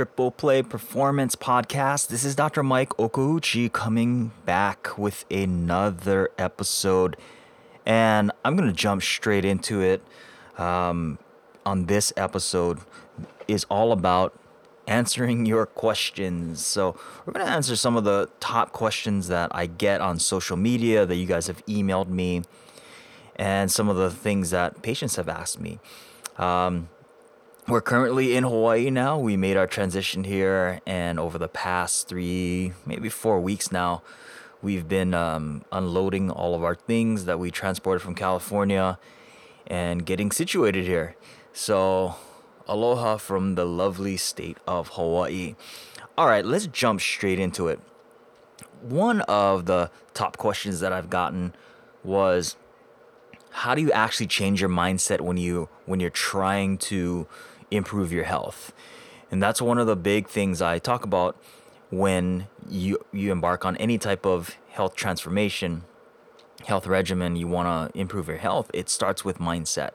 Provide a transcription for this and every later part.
Triple Play Performance Podcast. This is Dr. Mike Okuuchi coming back with another episode. And I'm going to jump straight into it. Um, on this episode is all about answering your questions. So, we're going to answer some of the top questions that I get on social media that you guys have emailed me and some of the things that patients have asked me. Um, we're currently in Hawaii now. We made our transition here, and over the past three, maybe four weeks now, we've been um, unloading all of our things that we transported from California and getting situated here. So, aloha from the lovely state of Hawaii. All right, let's jump straight into it. One of the top questions that I've gotten was how do you actually change your mindset when you when you're trying to improve your health? And that's one of the big things I talk about when you you embark on any type of health transformation health regimen you want to improve your health it starts with mindset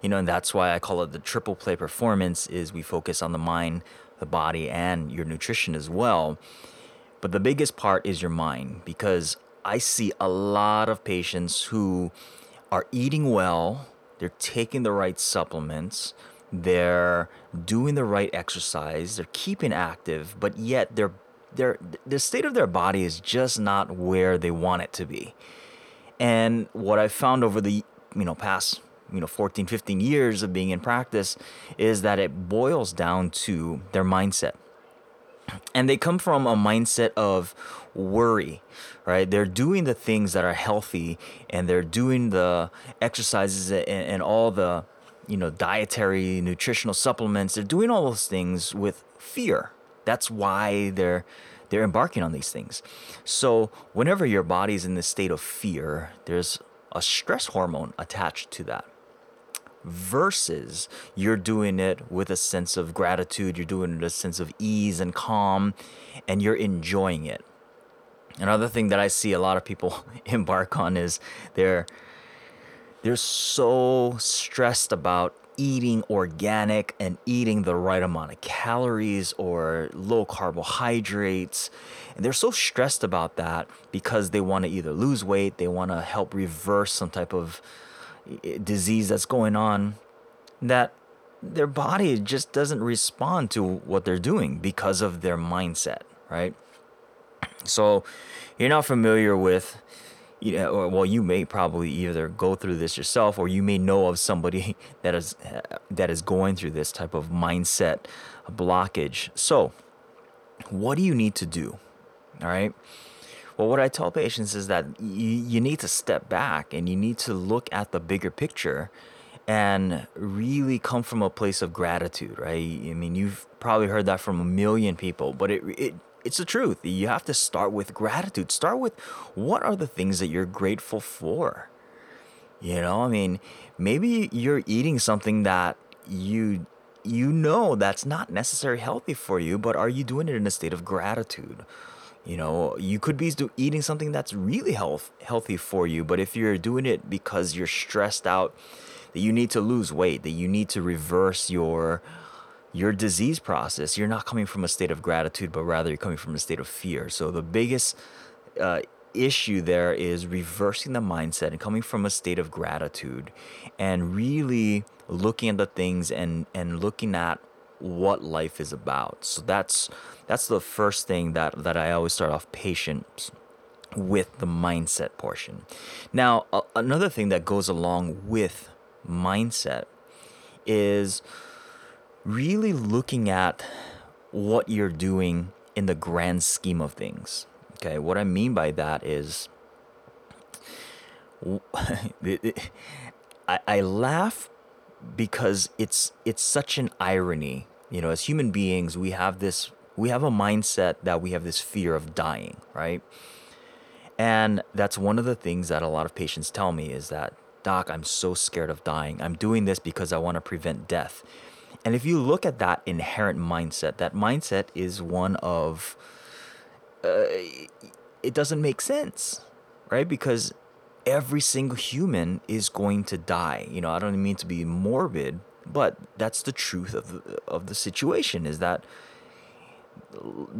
you know and that's why i call it the triple play performance is we focus on the mind the body and your nutrition as well but the biggest part is your mind because i see a lot of patients who are eating well they're taking the right supplements they're doing the right exercise. They're keeping active but yet their their the state of their body is just not where they want it to be. And what I've found over the you know past you know 14 15 years of being in practice is that it boils down to their mindset. And they come from a mindset of worry right? They're doing the things that are healthy and they're doing the exercises and, and all the you know dietary nutritional supplements they're doing all those things with fear that's why they're they're embarking on these things. So, whenever your body's in this state of fear, there's a stress hormone attached to that. Versus you're doing it with a sense of gratitude, you're doing it with a sense of ease and calm, and you're enjoying it. Another thing that I see a lot of people embark on is they're they're so stressed about eating organic and eating the right amount of calories or low carbohydrates. And they're so stressed about that because they want to either lose weight, they want to help reverse some type of eh, disease that's going on that their body just doesn't respond to what they're doing because of their mindset, right? So, you're not familiar with you know, or, well, you may probably either go through this yourself, or you may know of somebody that is uh, that is going through this type of mindset blockage. So, what do you need to do? All right. Well, what I tell patients is that you, you need to step back and you need to look at the bigger picture and really come from a place of gratitude, right? I mean, you've probably heard that from a million people, but it, it it's the truth. You have to start with gratitude. Start with what are the things that you're grateful for? You know, I mean, maybe you're eating something that you you know that's not necessarily healthy for you, but are you doing it in a state of gratitude? You know, you could be eating something that's really health healthy for you, but if you're doing it because you're stressed out that you need to lose weight, that you need to reverse your your disease process, you're not coming from a state of gratitude, but rather you're coming from a state of fear. So the biggest uh, issue there is reversing the mindset and coming from a state of gratitude and really looking at the things and and looking at what life is about. So that's that's the first thing that that I always start off patients with the mindset portion. Now, uh, another thing that goes along with mindset is really looking at what you're doing in the grand scheme of things. Okay, what I mean by that is I, I laugh because it's it's such an irony. You know, as human beings, we have this we have a mindset that we have this fear of dying, right? And that's one of the things that a lot of patients tell me is that, Doc, I'm so scared of dying. I'm doing this because I want to prevent death. And if you look at that inherent mindset, that mindset is one of uh, it doesn't make sense, right? Because every single human is going to die. You know, I don't mean to be morbid, but that's the truth of the, of the situation is that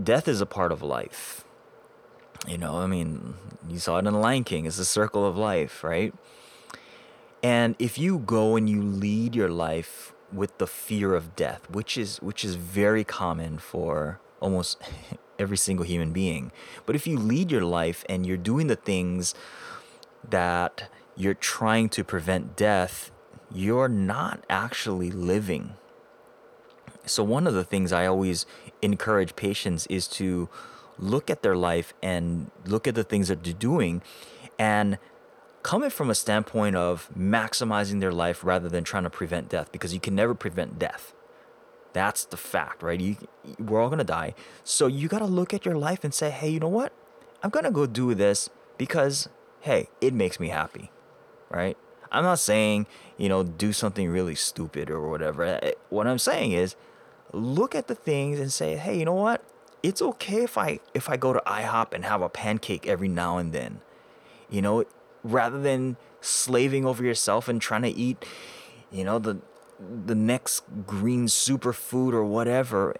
death is a part of life. You know, I mean, you saw it in The Lion King. It's the circle of life, right? And if you go and you lead your life with the fear of death, which is which is very common for almost every single human being. But if you lead your life and you're doing the things that you're trying to prevent death, you're not actually living. So, one of the things I always encourage patients is to look at their life and look at the things that they're doing and coming from a standpoint of maximizing their life rather than trying to prevent death because you can never prevent death. That's the fact, right? You, we're all gonna die. So you gotta look at your life and say, hey, you know what? I'm gonna go do this because, hey, it makes me happy, right? I'm not saying, you know, do something really stupid or whatever. Eh, what I'm saying is, look at the things and say, hey, you know what? It's okay if I if I go to IHOP and have a pancake every now and then. You know, rather than slaving over yourself and trying to eat, you know, the the next green superfood or whatever.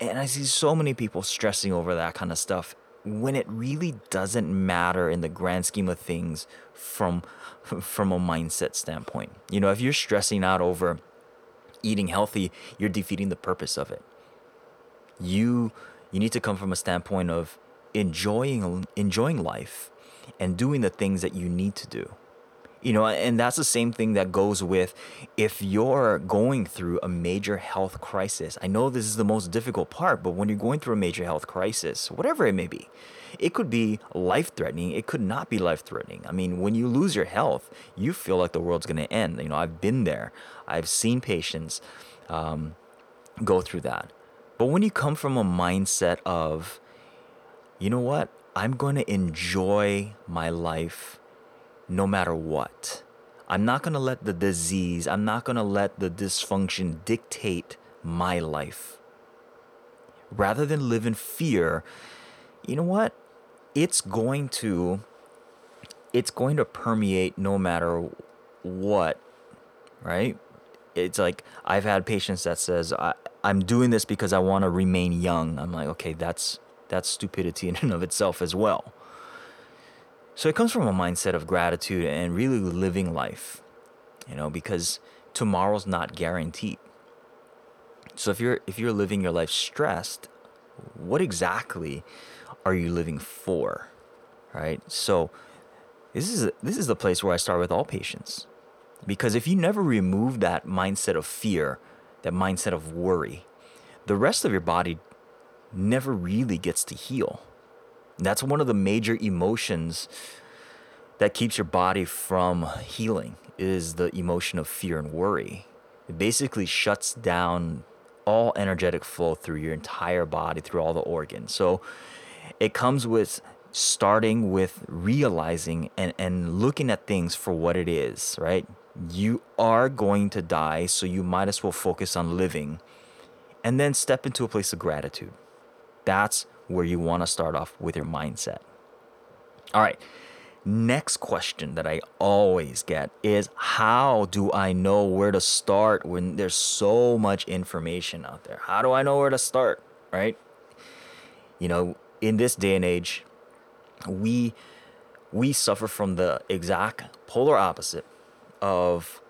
And I see so many people stressing over that kind of stuff when it really doesn't matter in the grand scheme of things from from a mindset standpoint. You know, if you're stressing out over eating healthy, you're defeating the purpose of it. You you need to come from a standpoint of enjoying enjoying life and doing the things that you need to do. You know and that's the same thing that goes with if you're going through a major health crisis. I know this is the most difficult part but when you're going through a major health crisis whatever it may be it could be life threatening it could not be life threatening i mean when you lose your health you feel like the world's going to end. You know i've been there. I've seen patients um, go through that. But when you come from a mindset of you know what i'm going to enjoy my life no matter what. I'm not going to let the disease, I'm not going to let the dysfunction dictate my life. Rather than live in fear, you know what? It's going to it's going to permeate no matter what, right? It's like I've had patients that says I, I'm doing this because I want to remain young. I'm like, okay, that's that's stupidity in and of itself as well. So it comes from a mindset of gratitude and really living life, you know, because tomorrow's not guaranteed. So if you're if you're living your life stressed, what exactly are you living for? Right? So this is this is the place where I start with all patients. Because if you never remove that mindset of fear, that mindset of worry, the rest of your body never really gets to heal. That's one of the major emotions that keeps your body from healing is the emotion of fear and worry. It basically shuts down all energetic flow through your entire body, through all the organs. So it comes with starting with realizing and, and looking at things for what it is, right? You are going to die, so you might as well focus on living and then step into a place of gratitude. That's where you want to start off with your mindset. All right. Next question that I always get is how do I know where to start when there's so much information out there? How do I know where to start, right? You know, in this day and age, we we suffer from the exact polar opposite of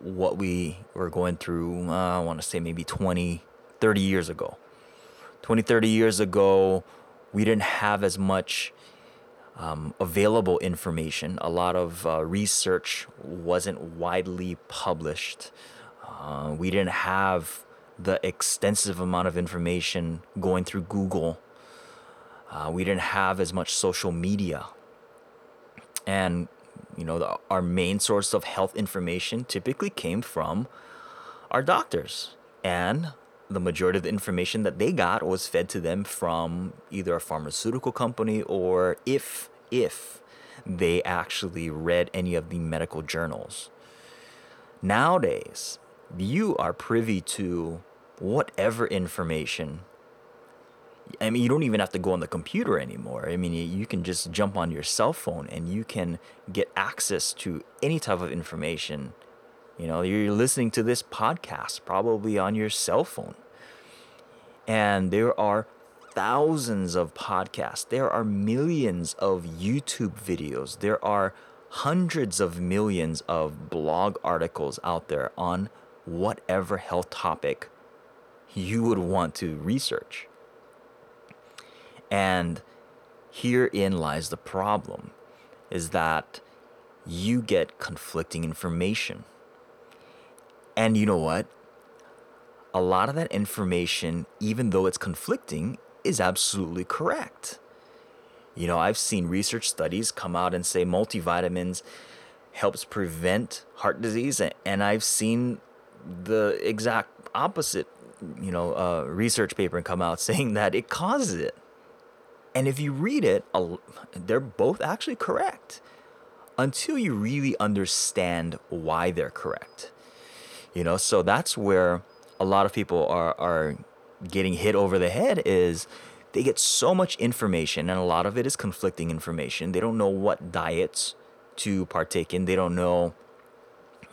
what we were going through, uh, I want to say maybe 20, 30 years ago. 20, 30 years ago, we didn't have as much um, available information. A lot of uh, research wasn't widely published. Uh, we didn't have the extensive amount of information going through Google. Uh, we didn't have as much social media. And, you know, the, our main source of health information typically came from our doctors and the majority of the information that they got was fed to them from either a pharmaceutical company or if if they actually read any of the medical journals. Nowadays, you are privy to whatever information I mean, you don't even have to go on the computer anymore. I mean, you- can just jump on your cell phone and you can get access to any type of information. You know, you're listening to this podcast probably on your cell phone. And there are thousands of podcasts. There are millions of YouTube videos. There are hundreds of millions of blog articles out there on whatever health topic you would want to research. And herein lies the problem is that you get conflicting information. And you know what? A lot of that information, even though it's conflicting, is absolutely correct. You know, I've seen research studies come out and say multivitamins helps prevent heart disease, and I've seen the exact opposite, you know, uh, research paper come out saying that it causes it. And if you read it, they're both actually correct until you really understand why they're correct. You know, so that's where a lot of people are are getting hit over the head is they get so much information and a lot of it is conflicting information. They don't know what diets to partake in. They don't know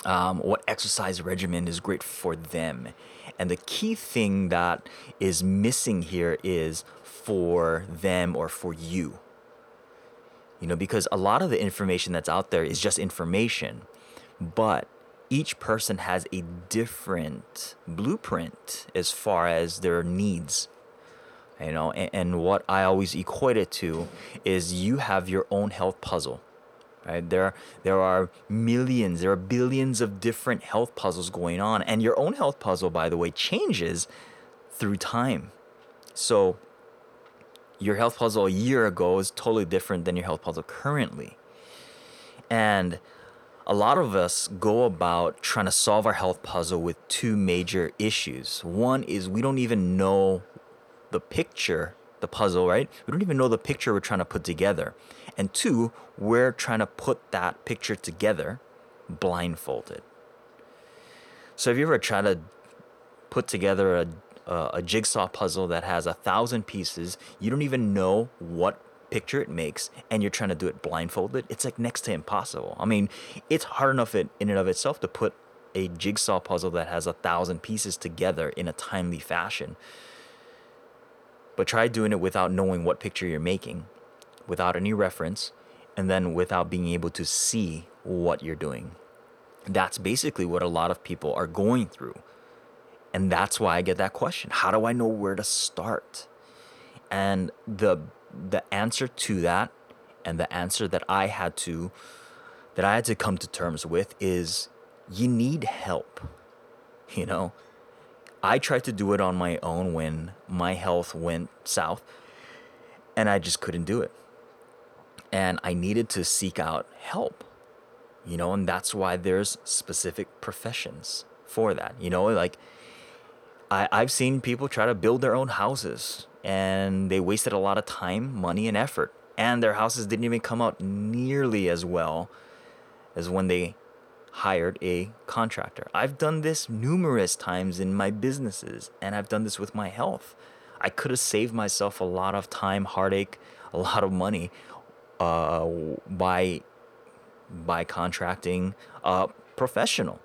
um, what exercise regimen is great for them. And the key thing that is missing here is for them or for you. You know, because a lot of the information that's out there is just information, but each person has a different blueprint as far as their needs. You know, and, and what I always equate it to is you have your own health puzzle right there there are millions there are billions of different health puzzles going on and your own health puzzle by the way changes through time so your health puzzle a year ago is totally different than your health puzzle currently and a lot of us go about trying to solve our health puzzle with two major issues one is we don't even know the picture, the puzzle, right? We don't even know the picture we're trying to put together. And two, we're trying to put that picture together blindfolded. So have you ever tried to put together a a, a jigsaw puzzle that has a thousand pieces? You don't even know what picture it makes, and you're trying to do it blindfolded. It's like next to impossible. I mean, it's hard enough in, and of itself to put a jigsaw puzzle that has a thousand pieces together in a timely fashion but try doing it without knowing what picture you're making, without any reference, and then without being able to see what you're doing. That's basically what a lot of people are going through. And that's why I get that question. How do I know where to start? And the the answer to that and the answer that I had to that I had to come to terms with is you need help. You know, I tried to do it on my own when my health went south and I just couldn't do it. And I needed to seek out help, you know, and that's why there's specific professions for that. You know, like I, I've seen people try to build their own houses and they wasted a lot of time, money, and effort. And their houses didn't even come out nearly as well as when they hired a contractor. I've done this numerous times in my businesses, and I've done this with my health. I could have saved myself a lot of time, heartache, a lot of money uh, by by contracting a professional.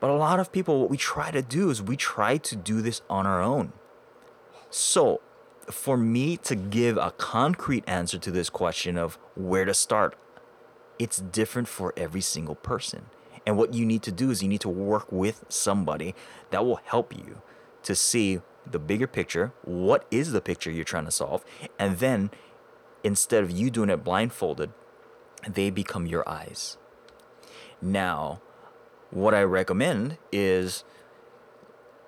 But a lot of people, what we try to do is we try to do this on our own. So, for me to give a concrete answer to this question of where to start, it's different for every single person. And what you need to do is you need to work with somebody that will help you to see the bigger picture. What is the picture you're trying to solve? And then instead of you doing it blindfolded, they become your eyes. Now, what I recommend is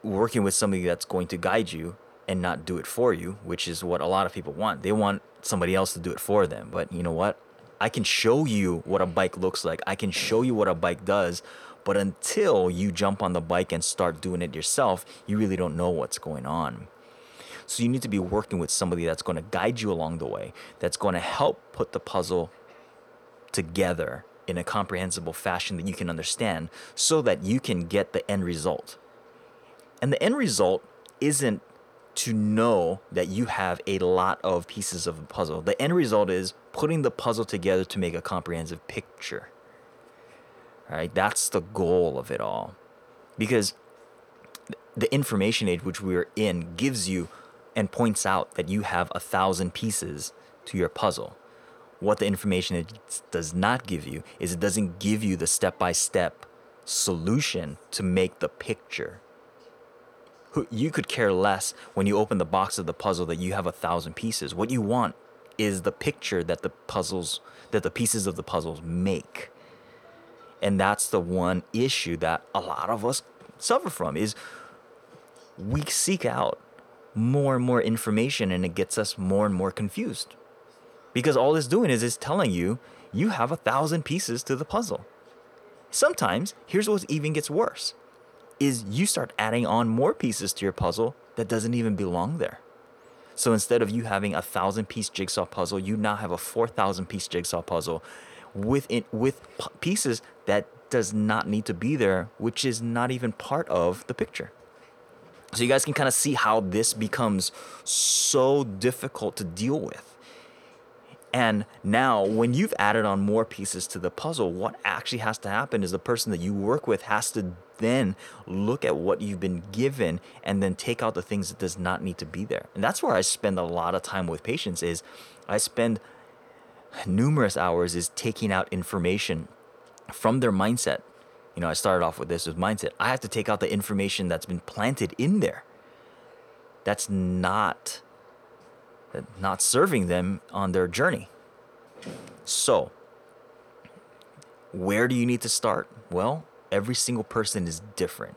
working with somebody that's going to guide you and not do it for you, which is what a lot of people want. They want somebody else to do it for them. But you know what? I can show you what a bike looks like. I can show you what a bike does. But until you jump on the bike and start doing it yourself, you really don't know what's going on. So you need to be working with somebody that's going to guide you along the way, that's going to help put the puzzle together in a comprehensible fashion that you can understand so that you can get the end result. And the end result isn't to know that you have a lot of pieces of the puzzle. The end result is putting the puzzle together to make a comprehensive picture. Right? That's the goal of it all. Because the information age which we're in gives you and points out that you have a thousand pieces to your puzzle. What the information age does not give you is it doesn't give you the step by step solution to make the picture who you could care less when you open the box of the puzzle that you have a thousand pieces. What you want is the picture that the puzzles that the pieces of the puzzles make. And that's the one issue that a lot of us suffer from is we seek out more and more information and it gets us more and more confused. Because all it's doing is it's telling you you have a thousand pieces to the puzzle. Sometimes, here's what even gets worse is you start adding on more pieces to your puzzle that doesn't even belong there. So instead of you having a thousand piece jigsaw puzzle, you now have a 4,000 piece jigsaw puzzle with, it, with pieces that does not need to be there, which is not even part of the picture. So you guys can kind of see how this becomes so difficult to deal with. And now, when you've added on more pieces to the puzzle, what actually has to happen is the person that you work with has to then look at what you've been given and then take out the things that does not need to be there. And that's where I spend a lot of time with patients is I spend numerous hours is taking out information from their mindset. You know, I started off with this with mindset. I have to take out the information that's been planted in there. That's not not serving them on their journey. So, where do you need to start? Well, every single person is different.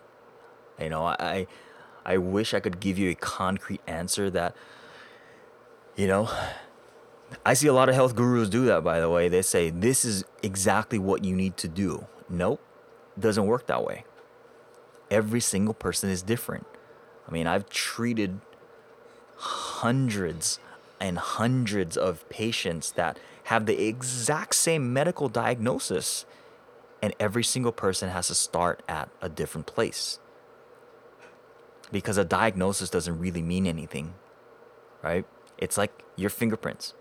You know, I I wish I could give you a concrete answer that you know, I see a lot of health gurus do that by the way. They say this is exactly what you need to do. Nope. Doesn't work that way. Every single person is different. I mean, I've treated hundreds and hundreds of patients that have the exact same medical diagnosis, and every single person has to start at a different place. Because a diagnosis doesn't really mean anything, right? It's like your fingerprints.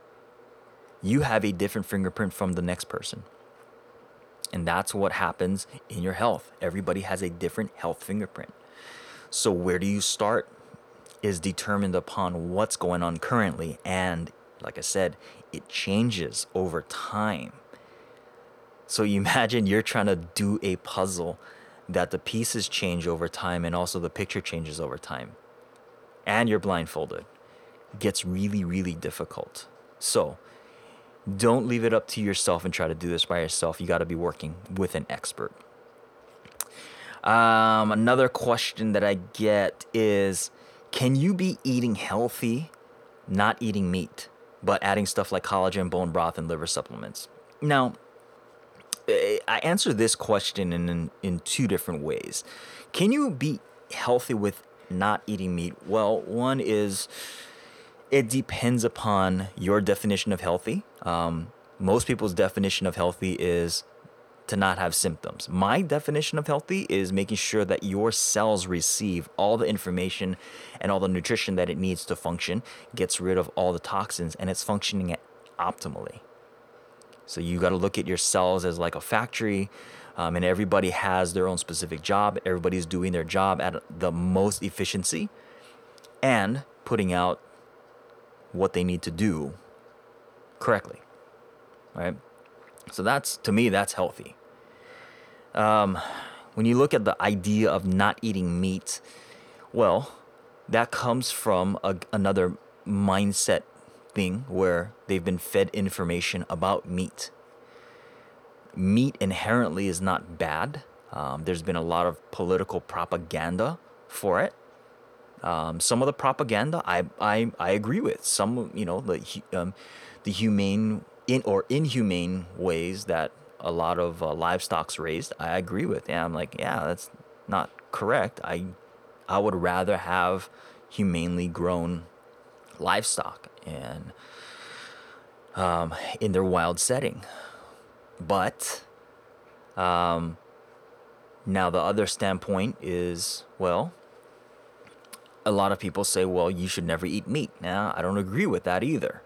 You have a different fingerprint from the next person. And that's what happens in your health. Everybody has a different health fingerprint. So, where do you start? Is determined upon what's going on currently. And like I said, it changes over time. So you imagine you're trying to do a puzzle that the pieces change over time and also the picture changes over time. And you're blindfolded. It gets really, really difficult. So don't leave it up to yourself and try to do this by yourself. You got to be working with an expert. Um, another question that I get is can you be eating healthy, not eating meat, but adding stuff like collagen, bone broth, and liver supplements? Now, I answer this question in, in, in two different ways. Can you be healthy with not eating meat? Well, one is it depends upon your definition of healthy. Um, most people's definition of healthy is to not have symptoms. My definition of healthy is making sure that your cells receive all the information and all the nutrition that it needs to function, gets rid of all the toxins, and it's functioning optimally. So you got to look at your cells as like a factory, um, and everybody has their own specific job. Everybody's doing their job at the most efficiency and putting out what they need to do correctly, right? So that's to me that's healthy. Um, when you look at the idea of not eating meat, well, that comes from a, another mindset thing where they've been fed information about meat. Meat inherently is not bad. Um, there's been a lot of political propaganda for it. Um, some of the propaganda I, I, I agree with. Some, you know, the, um, the humane in or inhumane ways that a lot of uh, livestock's raised, I agree with. Yeah, I'm like, yeah, that's not correct. I I would rather have humanely grown livestock and um, in their wild setting. But um, now the other standpoint is well, a lot of people say, well, you should never eat meat. Now, I don't agree with that either.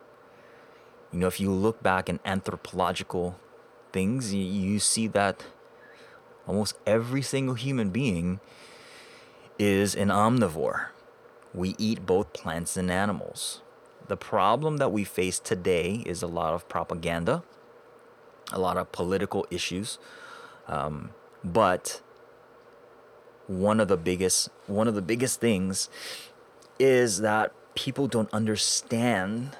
You know, if you look back in anthropological things, you, you see that almost every single human being is an omnivore. We eat both plants and animals. The problem that we face today is a lot of propaganda, a lot of political issues, um, but one of the biggest one of the biggest things is that people don't understand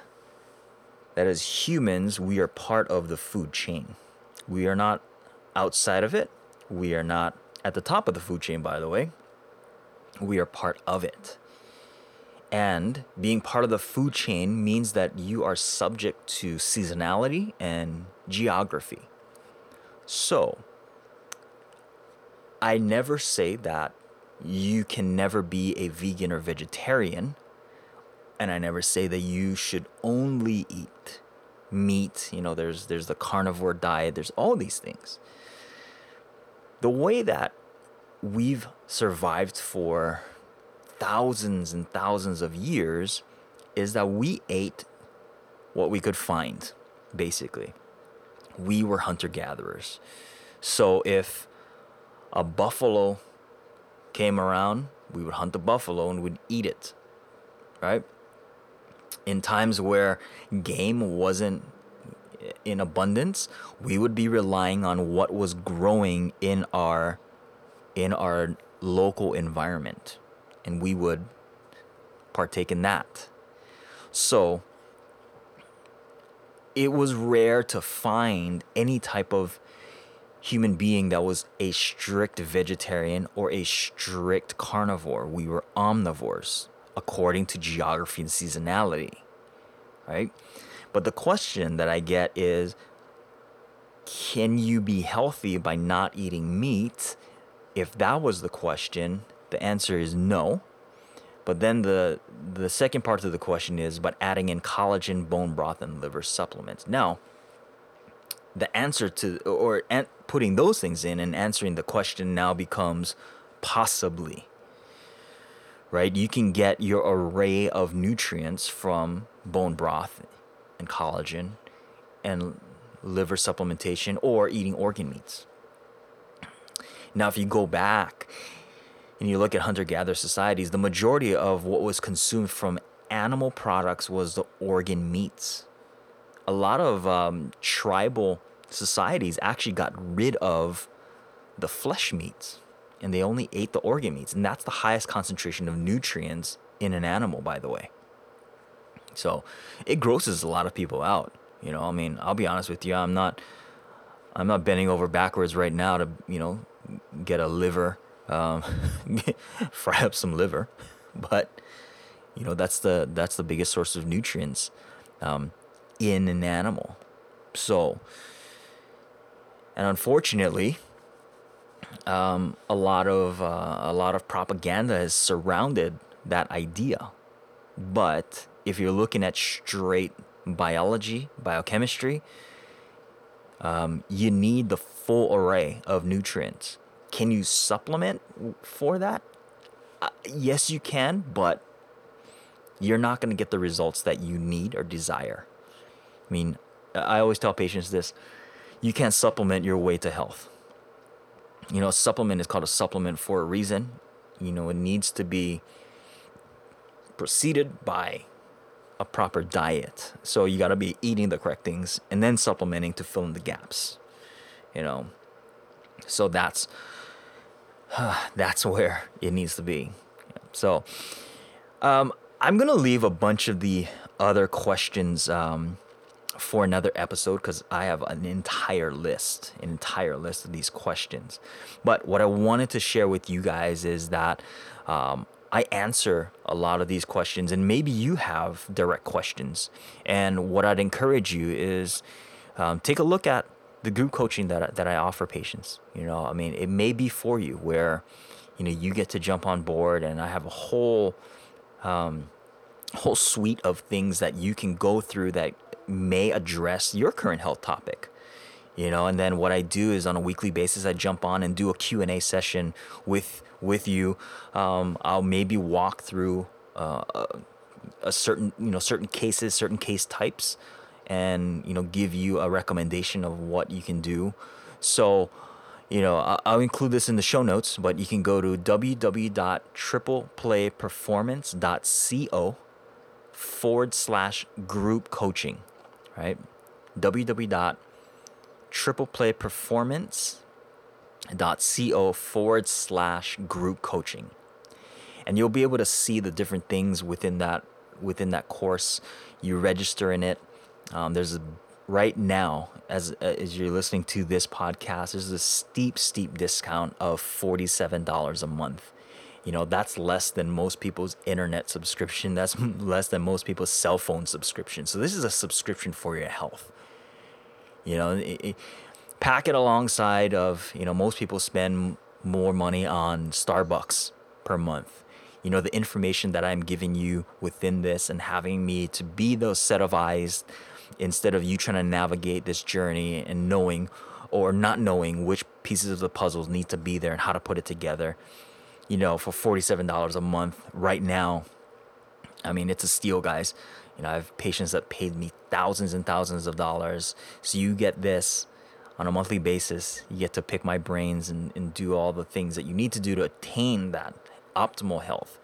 that as humans we are part of the food chain. We are not outside of it. We are not at the top of the food chain by the way. We are part of it. And being part of the food chain means that you are subject to seasonality and geography. So, I never say that you can never be a vegan or vegetarian. And I never say that you should only eat meat. You know, there's there's the carnivore diet, there's all these things. The way that we've survived for thousands and thousands of years is that we ate what we could find, basically. We were hunter gatherers. So if a buffalo came around, we would hunt the buffalo and would eat it, right? In times where game wasn't in abundance, we would be relying on what was growing in our in our local environment and we would partake in that. So it was rare to find any type of human being that was a strict vegetarian or a strict carnivore. We were omnivores according to geography and seasonality, right? But the question that I get is can you be healthy by not eating meat? If that was the question, the answer is no. But then the the second part of the question is but adding in collagen, bone broth, and liver supplements. Now, the answer to or an, putting those things in and answering the question now becomes possibly. Right? You can get your array of nutrients from bone broth and collagen and liver supplementation or eating organ meats. Now, if you go back and you look at hunter gatherer societies, the majority of what was consumed from animal products was the organ meats. A lot of um, tribal societies actually got rid of the flesh meats and they only ate the organ meats. And that's the highest concentration of nutrients in an animal, by the way. So it grosses a lot of people out. You know, I mean, I'll be honest with you, I'm not I'm not bending over backwards right now to, you know, get a liver, um, fry up some liver. But you know, that's the that's the biggest source of nutrients um, in an animal. So and unfortunately, um, a lot of uh, a lot of propaganda has surrounded that idea. But if you're looking at straight biology, biochemistry, um, you need the full array of nutrients. Can you supplement for that? Uh, yes, you can, but you're not going to get the results that you need or desire. I mean, I always tell patients this you can't supplement your way to health. You know, a supplement is called a supplement for a reason. You know, it needs to be preceded by a proper diet. So you got to be eating the correct things and then supplementing to fill in the gaps. You know, so that's that's where it needs to be. So um, I'm gonna leave a bunch of the other questions um, for another episode because I have an entire list, an entire list of these questions. But what I wanted to share with you guys is that um, I answer a lot of these questions, and maybe you have direct questions. And what I'd encourage you is um, take a look at the group coaching that that I offer patients. You know, I mean, it may be for you where you know you get to jump on board, and I have a whole um, whole suite of things that you can go through that may address your current health topic. you know? And then what i do is on a weekly basis i jump on and do a q&a session with with you. Um, i'll maybe walk through uh, a, a certain you know certain cases certain case types and you know give you a recommendation of what you can do. So you know I- i'll include this in the show notes but you can go to www.tripleplayperformance.co forward slash group coaching right? www.tripleplayperformance.co forward slash group coaching. And you'll be able to see the different things within that within that course. You register in it. Um, there's a right now as as you're listening to this podcast there's a steep steep discount of $47 a month you know that's less than most people's internet subscription that's less than most people's cell phone subscription. So this is a subscription for your health. You know it, it, pack it alongside of you know most people spend more money on starbucks per month. You know the information that i'm giving you within this and having me to be those set of eyes instead of you trying to navigate this journey and knowing or not knowing which pieces of the puzzles need to be there and how to put it together you know for $47 a month right now. I mean it's a steal guys. You know i have patients that paid me thousands and thousands of dollars. So you get this on a monthly basis. You get to pick my brains and, and do all the things that you need to do to attain that optimal health.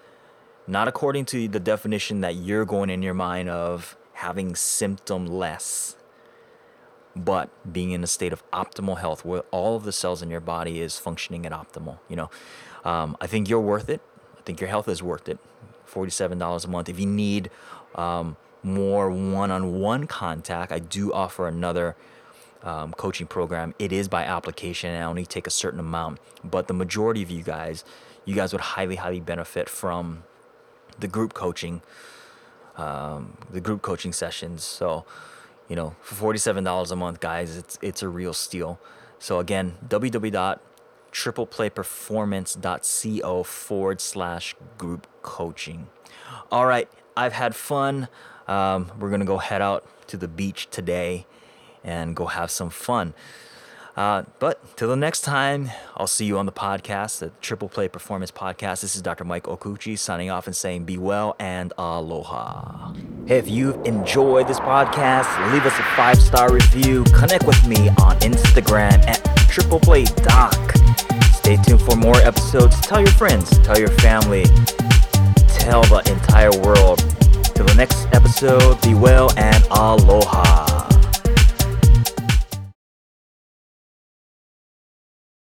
Not according to the definition that you're going in your mind of having symptom less but being in a state of optimal health where all of the cells in your body is functioning at optimal you know um, i think you're worth it. I think your health is worth it. $47 a month. If you need um, more one-on-one contact i do offer another um, coaching program. It is by application and i only take a certain amount. But the majority of you guys you guys would highly highly benefit from the group coaching um, the group coaching sessions. So, you know, for forty-seven dollars a month, guys, it's it's a real steal. So again, www.tripleplayperformance.co forward slash group coaching. All right, I've had fun. Um, we're gonna go head out to the beach today and go have some fun. Uh, but till the next time, I'll see you on the podcast, the Triple Play Performance Podcast. This is Dr. Mike Okuchi signing off and saying be well and aloha. If you've enjoyed this podcast, leave us a five star review. Connect with me on Instagram at Triple Play Doc. Stay tuned for more episodes. Tell your friends, tell your family, tell the entire world. Till the next episode, be well and aloha.